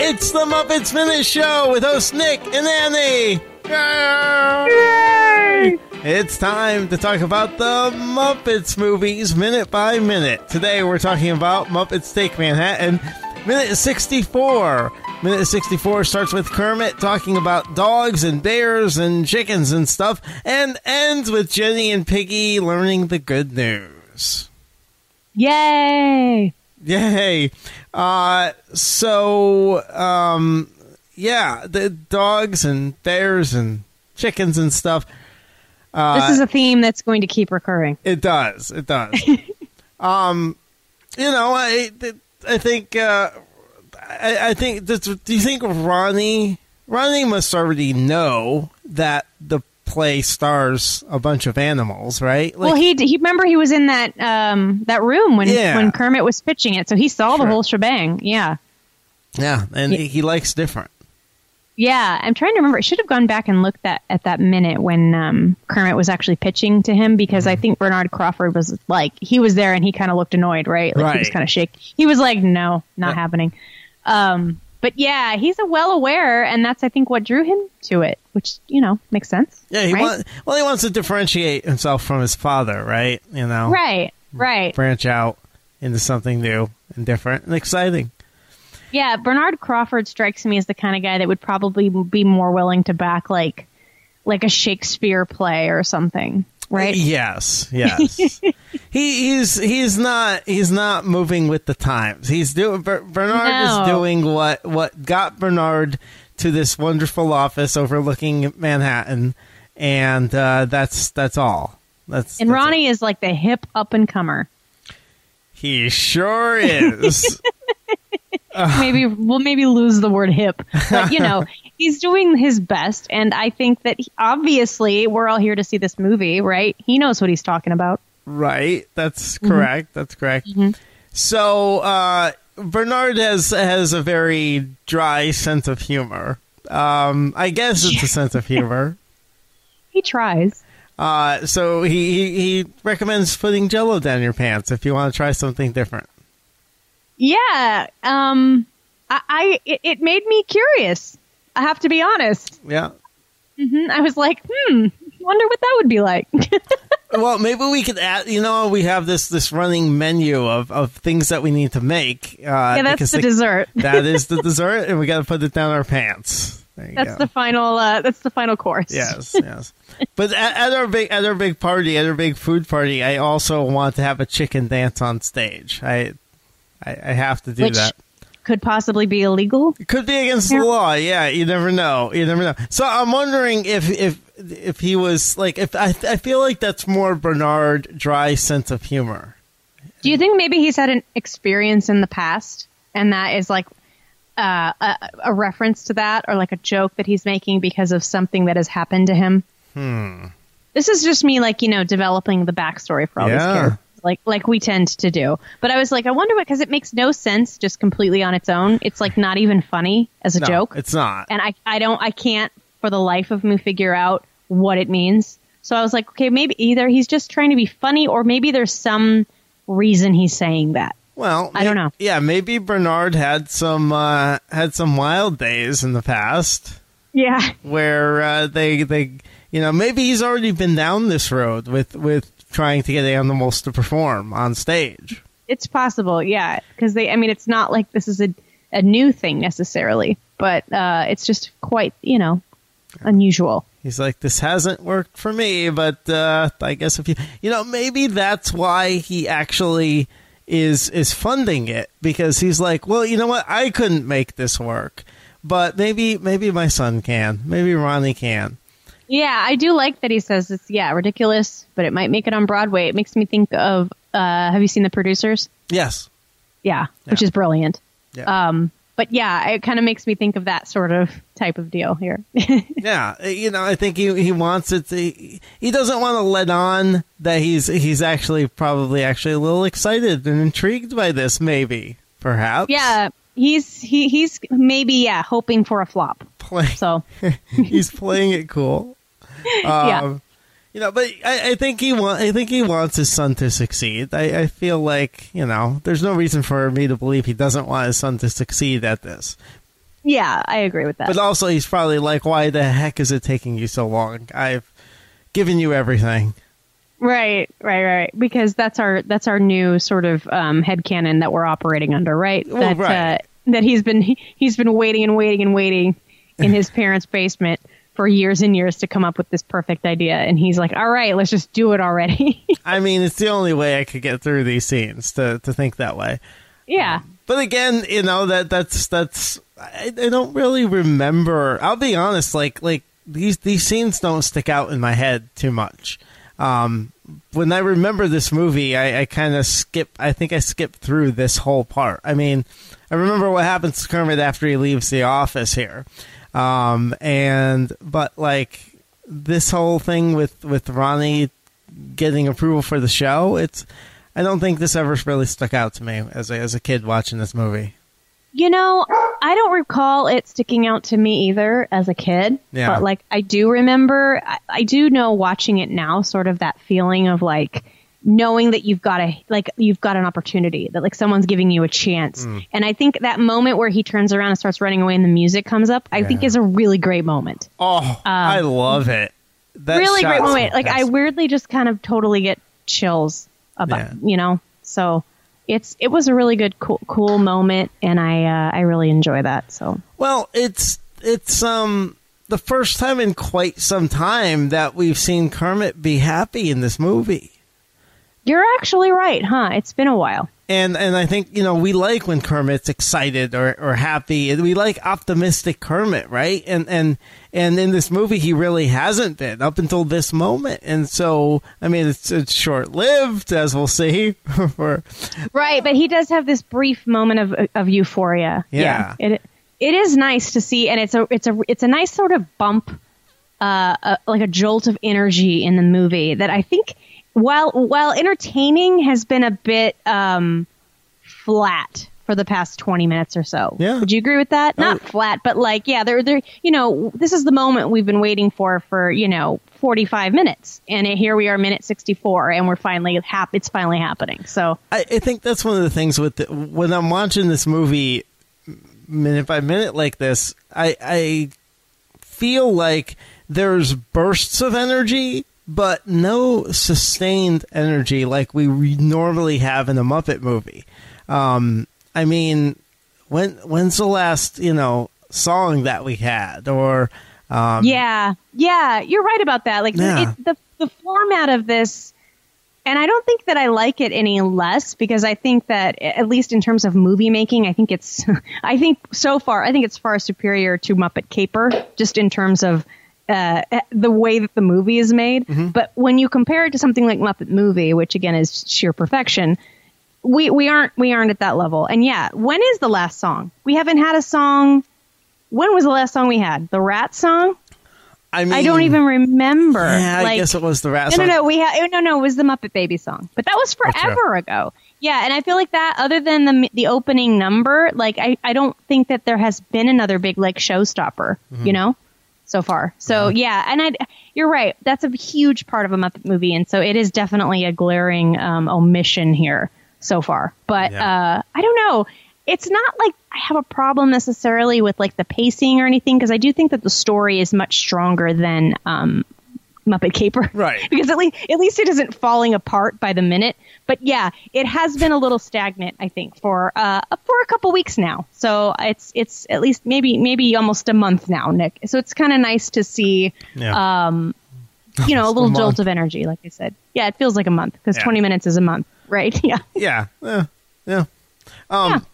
It's the Muppets Minute Show with host Nick and Annie. Yay! It's time to talk about the Muppets movies minute by minute. Today we're talking about Muppets Take Manhattan, minute 64. Minute 64 starts with Kermit talking about dogs and bears and chickens and stuff, and ends with Jenny and Piggy learning the good news. Yay! Yay! Uh, so, um, yeah, the dogs and bears and chickens and stuff. Uh, this is a theme that's going to keep recurring. It does. It does. um, you know, I, I think, uh, I, I think. Does, do you think Ronnie? Ronnie must already know that the play stars a bunch of animals, right? Like, well, he he remember he was in that um that room when yeah. when Kermit was pitching it, so he saw sure. the whole shebang. Yeah. Yeah, and yeah. he likes different. Yeah, I'm trying to remember. I should have gone back and looked that at that minute when um, Kermit was actually pitching to him because mm-hmm. I think Bernard Crawford was like he was there and he kind of looked annoyed, right? Like right. he was kind of shaky. He was like, "No, not yeah. happening." Um, but yeah, he's a well aware, and that's I think what drew him to it, which you know makes sense. Yeah, he right? wants well, he wants to differentiate himself from his father, right? You know, right, right, branch out into something new and different and exciting. Yeah, Bernard Crawford strikes me as the kind of guy that would probably be more willing to back like like a Shakespeare play or something right? Yes, yes. he, he's he's not he's not moving with the times. He's doing Bernard no. is doing what what got Bernard to this wonderful office overlooking Manhattan, and uh, that's that's all. That's and that's Ronnie is like the hip up and comer. He sure is. maybe we'll maybe lose the word hip, but you know he's doing his best, and I think that he, obviously we're all here to see this movie, right? He knows what he's talking about. Right. That's mm-hmm. correct. Mm-hmm. That's correct. Mm-hmm. So uh, Bernard has has a very dry sense of humor. Um, I guess it's a sense of humor. he tries. Uh, so he, he, he recommends putting Jello down your pants if you want to try something different. Yeah. Um, I, I it, it made me curious. I have to be honest. Yeah. Mm-hmm. I was like, hmm, wonder what that would be like. well, maybe we could add. You know, we have this this running menu of, of things that we need to make. Uh, yeah, that's the, dessert. that is the dessert, and we got to put it down our pants. That's go. the final. Uh, that's the final course. Yes, yes. but at, at, our big at our big party, at our big food party, I also want to have a chicken dance on stage. I I, I have to do Which, that could possibly be illegal. It could be against yeah. the law. Yeah, you never know. You never know. So I'm wondering if if if he was like if I I feel like that's more Bernard dry sense of humor. Do you think maybe he's had an experience in the past and that is like uh, a, a, reference to that or like a joke that he's making because of something that has happened to him? Hmm. This is just me like, you know, developing the backstory for all yeah. these characters like like we tend to do. But I was like, I wonder what because it makes no sense just completely on its own. It's like not even funny as a no, joke. It's not. And I I don't I can't for the life of me figure out what it means. So I was like, okay, maybe either he's just trying to be funny or maybe there's some reason he's saying that. Well, I don't know. Yeah, maybe Bernard had some uh, had some wild days in the past. Yeah, where uh, they they you know maybe he's already been down this road with with trying to get animals to perform on stage. It's possible, yeah, because they. I mean, it's not like this is a a new thing necessarily, but uh, it's just quite you know unusual. He's like, this hasn't worked for me, but uh, I guess if you, you know, maybe that's why he actually is is funding it because he's like, well, you know what, I couldn't make this work, but maybe maybe my son can, maybe Ronnie can. Yeah, I do like that he says it's yeah ridiculous, but it might make it on Broadway. It makes me think of uh, have you seen the producers? Yes. Yeah, yeah. which is brilliant. Yeah. Um, but yeah, it kind of makes me think of that sort of type of deal here. yeah, you know, I think he he wants it to. He doesn't want to let on that he's he's actually probably actually a little excited and intrigued by this. Maybe, perhaps. Yeah, he's he he's maybe yeah hoping for a flop. Play. So he's playing it cool. Um, yeah. You know, but I, I think he want. I think he wants his son to succeed. I, I feel like you know, there's no reason for me to believe he doesn't want his son to succeed at this. Yeah, I agree with that. But also, he's probably like, "Why the heck is it taking you so long? I've given you everything." Right, right, right. Because that's our that's our new sort of um, headcanon that we're operating under, right? Well, that right. Uh, that he's been he's been waiting and waiting and waiting in his parents' basement for years and years to come up with this perfect idea, and he's like, "All right, let's just do it already." I mean, it's the only way I could get through these scenes to to think that way. yeah, But again, you know that that's that's I, I don't really remember. I'll be honest, like like these these scenes don't stick out in my head too much. Um, when I remember this movie, I, I kind of skip. I think I skipped through this whole part. I mean, I remember what happens to Kermit after he leaves the office here, um, and but like this whole thing with with Ronnie getting approval for the show, it's. I don't think this ever really stuck out to me as a, as a kid watching this movie. you know, I don't recall it sticking out to me either as a kid. Yeah. But like, I do remember. I, I do know watching it now, sort of that feeling of like knowing that you've got a like you've got an opportunity that like someone's giving you a chance Mm. and i think that moment where he turns around and starts running away and the music comes up i think is a really great moment Oh, I love it. That really great moment like i weirdly just kind of totally get chills about Yeah. you know so it's it was a really good cool, cool moment and i uh, i really enjoy that so Well, it's it's um the first time in quite some time that we've seen Kermit be happy in this movie. You're actually right huh it's been a while And and I think, you know, we like when Kermit's excited or, or happy. We like optimistic Kermit, right? And and and in this movie he really hasn't been up until this moment. And so I mean it's it's short lived, as we'll see. Right, but he does have this brief moment of of euphoria. Yeah. it it is nice to see, and it's a it's a it's a nice sort of bump, uh, uh, like a jolt of energy in the movie that I think, while while entertaining, has been a bit um, flat for the past 20 minutes or so. Yeah. Would you agree with that? Not flat, but like, yeah, they're, they're, you know, this is the moment we've been waiting for, for, you know, 45 minutes. And here we are, minute 64, and we're finally, hap- it's finally happening. So, I, I think that's one of the things with the, when I'm watching this movie minute by minute like this. I I feel like there's bursts of energy, but no sustained energy like we normally have in a Muppet movie. Um, I mean, when when's the last you know song that we had or um, Yeah, yeah, you're right about that. Like Yeah. it, the the format of this, and I don't think that I like it any less because I think that at least in terms of movie making, I think it's, I think so far, I think it's far superior to Muppet Caper, just in terms of. Uh, the way that the movie is made, but when you compare it to something like Muppet Movie, which again is sheer perfection, we we aren't we aren't at that level. And yeah, when is the last song? We haven't had a song. When was the last song we had? The Rat song? I mean I don't even remember. Yeah, I like, guess it was the rat no, song. no, no. We had no, no. It was the Muppet Baby song, but that was forever ago. Yeah, and I feel like that. Other than the the opening number, like I, I don't think that there has been another big like showstopper. Mm-hmm. You know, so far. So yeah, and I, you're right. That's a huge part of a Muppet movie, and so it is definitely a glaring um, omission here so far. But Yeah. uh, I don't know. It's not like I have a problem necessarily with like the pacing or anything because I do think that the story is much stronger than um, Muppet Caper. Right. because at least at least it isn't falling apart by the minute. But yeah, it has been a little stagnant, I think, for uh for a couple weeks now. So it's it's at least maybe maybe almost a month now, Nick. So it's kind of nice to see Yeah. um you know, a Almost a little jolt of energy, like I said. Yeah, it feels like a month because Yeah. 20 minutes is a month, right? Yeah. Yeah, yeah, yeah. Um,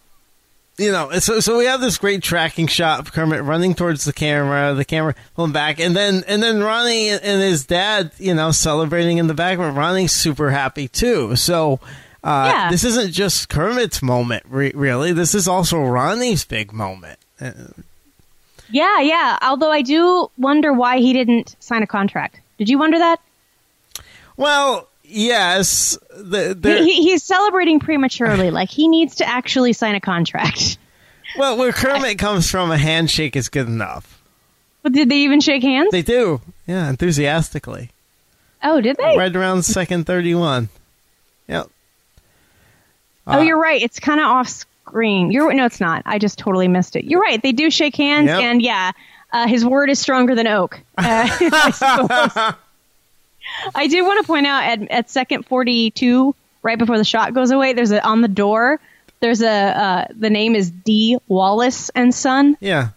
you know, so so we have this great tracking shot of Kermit running towards the camera, the camera pulling back, and then and then Ronnie and his dad, you know, celebrating in the background. Ronnie's super happy too. So. Uh, Yeah. This isn't just Kermit's moment, re- really. This is also Ronnie's big moment. Uh, Yeah, yeah. Although I do wonder why he didn't sign a contract. Did you wonder that? well, yes, the, He, he, he's celebrating prematurely. Like he needs to actually sign a contract. well, where Kermit comes from, a handshake is good enough. But did they even shake hands? They do, yeah, enthusiastically. Oh, did they? Right around second 31. Yep. oh, you're right. It's kind of off screen. You're no, it's not. I just totally missed it. You're right. They do shake hands, Yep. and yeah, uh, his word is stronger than oak. Uh, I did want to point out at, at second 42, right before the shot goes away, there's a on the door. There's a uh, the name is D Wallace and Son, Yeah.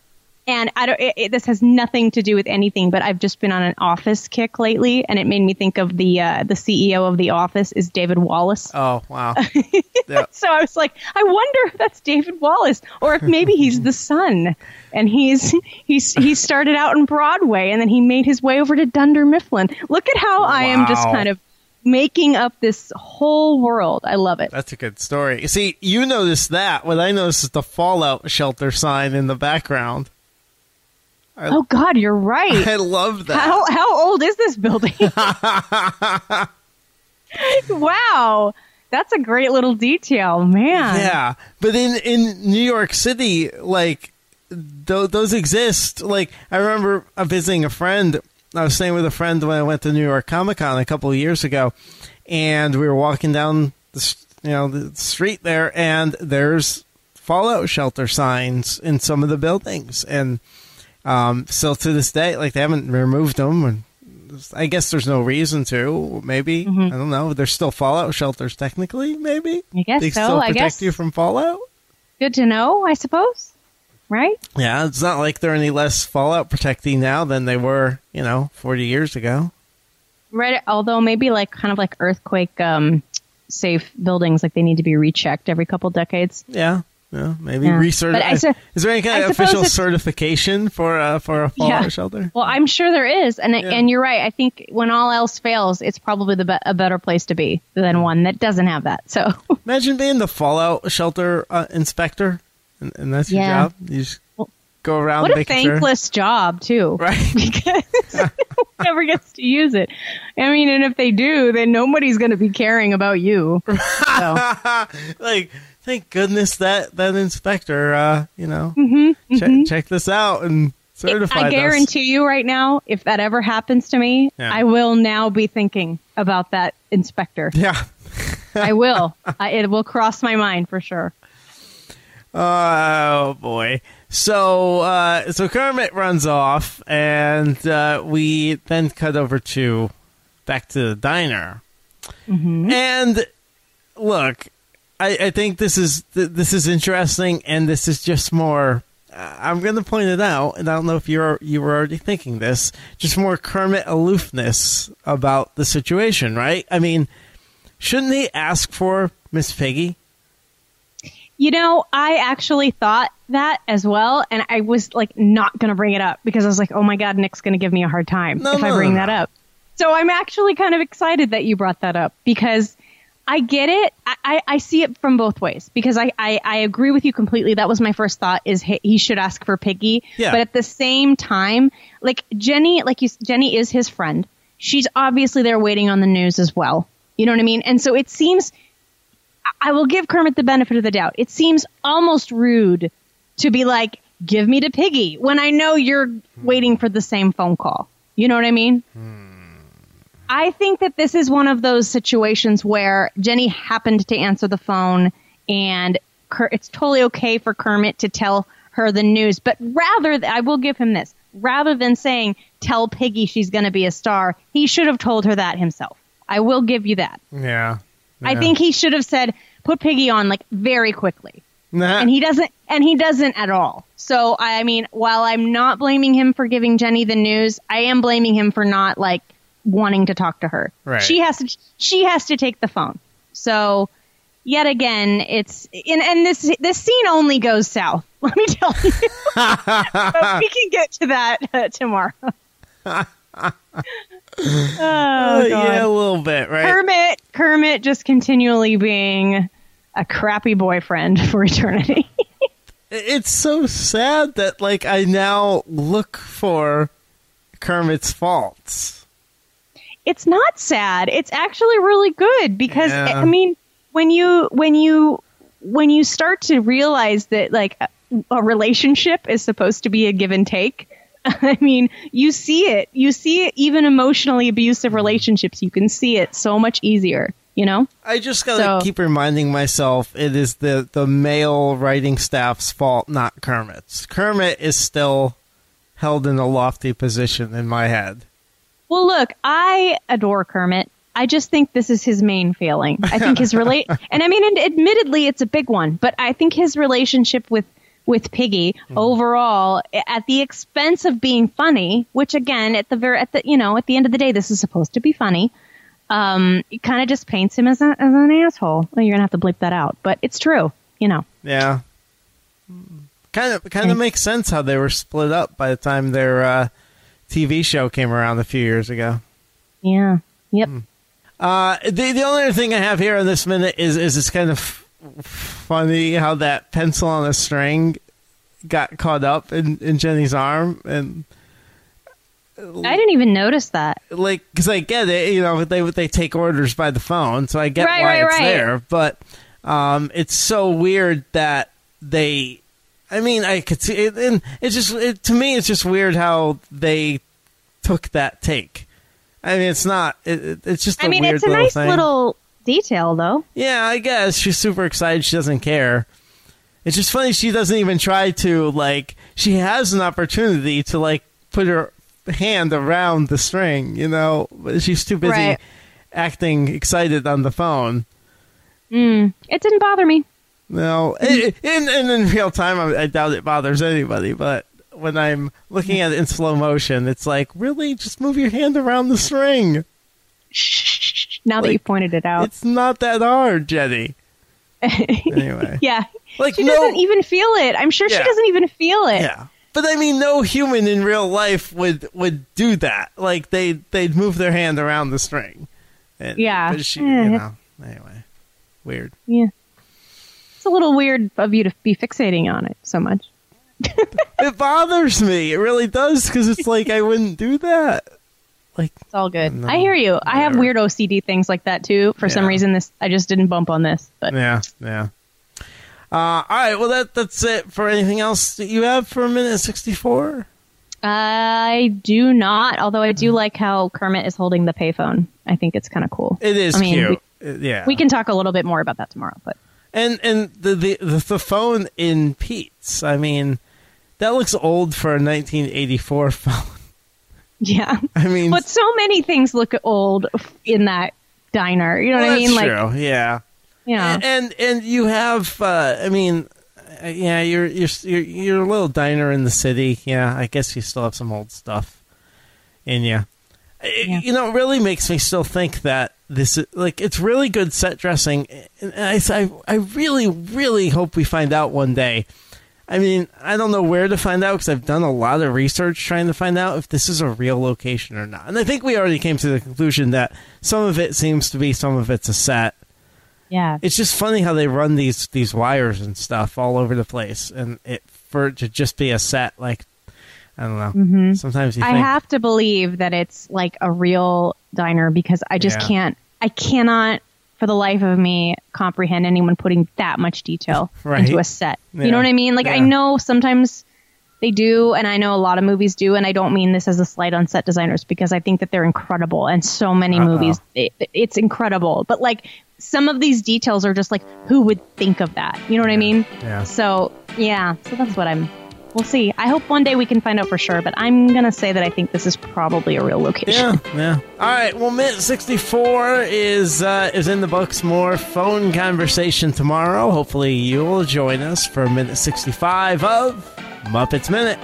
And I don't. It, it, this has nothing to do with anything, but I've just been on an Office kick lately, and it made me think of the uh, the CEO of the Office is David Wallace. Oh, wow. yep. So I was like, I wonder if that's David Wallace, or if maybe he's the son, and he's he's he started out in Broadway, and then he made his way over to Dunder Mifflin. Look at how I am just kind of making up this whole world. I love it. That's a good story. See, you noticed that. What I noticed is the Fallout shelter sign in the background. Oh God, you're right. I love that. How how old is this building? wow, that's a great little detail, man. Yeah, but in in New York City, like th- those exist. Like I remember uh, visiting a friend. I was staying with a friend when I went to New York Comic Con a couple of years ago, and we were walking down the you know the street there, and there's fallout shelter signs in some of the buildings, and um, still to this day, like they haven't removed them. And I guess there's no reason to. Maybe I don't know. There's still fallout shelters technically. Maybe I guess they so, still I protect guess. you from fallout. Good to know, I suppose. Right? Yeah, it's not like they're any less fallout protecting now than they were, you know, 40 years ago. Right. Although maybe like kind of like earthquake um, safe buildings, like they need to be rechecked every couple decades. Yeah. Yeah, maybe Yeah. research. Su- is there any kind I of official certification for uh, for a fallout Yeah. shelter? Well, I'm sure there is, and Yeah. and you're right. I think when all else fails, it's probably the be- a better place to be than one that doesn't have that. So Imagine being the fallout shelter uh, inspector, and, and that's your job. You just go around what a making sure. thankless job too, Right. because never gets to use it. I mean, and if they do, then nobody's going to be caring about you. So, like, thank goodness that that inspector, uh, you know, Mm-hmm, check check this out and certified I us. guarantee you right now, if that ever happens to me, Yeah. I will now be thinking about that inspector. Yeah. I will. I, it will cross my mind for sure. Oh boy. So uh, so Kermit runs off, and uh, we then cut over to back to the diner. And look, I, I think this is th- this is interesting, and this is just more. Uh, I'm going to point it out, and I don't know if you're you were already thinking this. Just more Kermit aloofness about the situation, right? I mean, shouldn't he ask for Miss Piggy? You know, I actually thought that as well, and I was like not going to bring it up because I was like, oh my God, Nick's going to give me a hard time No, if I bring no, that up. So I'm actually kind of excited that you brought that up because I get it. I, I, see it from both ways because I, I, I agree with you completely. That was my first thought is he, he should ask for Piggy. Yeah. But at the same time, like Jenny, like you, Jenny is his friend. She's obviously there waiting on the news as well. You know what I mean? And so it seems I will give Kermit the benefit of the doubt. It seems almost rude to be like, give me to Piggy when I know you're waiting for the same phone call. You know what I mean? Hmm. I think that this is one of those situations where Jenny happened to answer the phone and it's totally okay for Kermit to tell her the news. But rather, th- I will give him this. Rather than saying, tell Piggy she's going to be a star, he should have told her that himself. I will give you that. Yeah. I think he should have said, put Piggy on like very quickly. Nah. And he doesn't, and he doesn't at all. So, I mean, while I'm not blaming him for giving Jenny the news, I am blaming him for not like wanting to talk to her. Right. She has to, she has to take the phone. So, yet again, it's, and, and this, this scene only goes south. Let me tell you. we can get to that uh, tomorrow. oh, Uh, God. yeah, a little bit, right? Kermit, Kermit just continually being a crappy boyfriend for eternity. it's so sad that like I now look for Kermit's faults. It's not sad. It's actually really good because Yeah. I mean, when you when you when you start to realize that like a, a relationship is supposed to be a give and take, I mean, you see it. You see it even emotionally abusive relationships. You can see it so much easier, you know? I just gotta So- keep reminding myself it is the the male writing staff's fault, not Kermit's. Kermit is still held in a lofty position in my head. Well, look, I adore Kermit. I just think this is his main failing. I think his relate, and I mean, and admittedly, it's a big one, but I think his relationship with with Piggy overall, at the expense of being funny, which again, at the very, at the you know, at the end of the day, this is supposed to be funny. Um, it kind of just paints him as, a, as an asshole. Well, you're gonna have to bleep that out, but it's true, you know. Yeah. Kind of kind of makes sense how they were split up by the time their uh, TV show came around a few years ago. Yeah. Yep. Uh, the the only other thing I have here in this minute is is it's kind of funny how that pencil on a string got caught up in, in Jenny's arm and I didn't even notice that. like because I get it, you know, they they take orders by the phone, so I get Right, why right, it's right. there. But um, it's so weird that they. I mean, I could see it, and it's just it, to me, it's just weird how they took that take. I mean, it's not. It, it- it's just. I I mean, weird it's a little nice thing. little detail, though. Yeah, I guess she's super excited. She doesn't care. It's just funny she doesn't even try to like. She has an opportunity to like put her hand around the string, you know, but she's too busy Right. acting excited on the phone. Mm. It didn't bother me. No, in, in in real time, I, I doubt it bothers anybody. But when I'm looking at it in slow motion, it's like, really, just move your hand around the string. Now that you pointed it out. It's not that hard, Jenny. Anyway, Yeah. Like, she no- doesn't even feel it. I'm sure Yeah. she doesn't even feel it. Yeah. But I mean, no human in real life would would do that. Like they they'd move their hand around the string. And, Yeah. But she, Eh. you know. Anyway, weird. Yeah. It's a little weird of you to be fixating on it so much. It bothers me. It really does because it's like I wouldn't do that. Like It's all good. No, I hear you. I have weird OCD things like that too. For some reason, this I just didn't bump on this, but yeah, yeah. Uh, all right. Well, that that's it for anything else that you have for a minute sixty four. I do not. Although I do like how Kermit is holding the payphone. I think it's kind of cool. It is I mean, cute. Uh, yeah. We can talk a little bit more about that tomorrow, but And and the, the the phone in Pete's. I mean, that looks old for a 1984 phone. yeah. I mean, But so many things look old in that diner. You know well, what I mean? that's Like, true. Yeah. yeah. And and you have. Uh, I mean, uh, yeah. You're you're you're you're a little diner in the city. Yeah. I guess you still have some old stuff in you. Yeah. You know, it really makes me still think that this is like it's really good set dressing, and I I, I really really hope we find out one day. I mean, I don't know where to find out because I've done a lot of research trying to find out if this is a real location or not. And I think we already came to the conclusion that some of it seems to be, some of it's a set. yeah. It's just funny how they run these these wires and stuff all over the place, and it for it to just be a set. Like I don't know. Sometimes you Mm-hmm. I think, have to believe that it's like a real diner because I just Yeah. can't. I cannot, for the life of me, comprehend anyone putting that much detail Right. into a set. You know what I mean? Like I know sometimes they do, and I know a lot of movies do, and I don't mean this as a slight on set designers because I think that they're incredible, and so many Uh-oh. movies, it, it's incredible. But like some of these details are just like, who would think of that? You know what I mean? Yeah. So yeah, so that's what I'm. We'll see. I hope one day we can find out for sure, but I'm gonna say that I think this is probably a real location. Yeah, yeah. All right. Well, minute sixty-four is uh, is in the books. More phone conversation tomorrow. Hopefully, you will join us for minute sixty-five of Muppets Minute.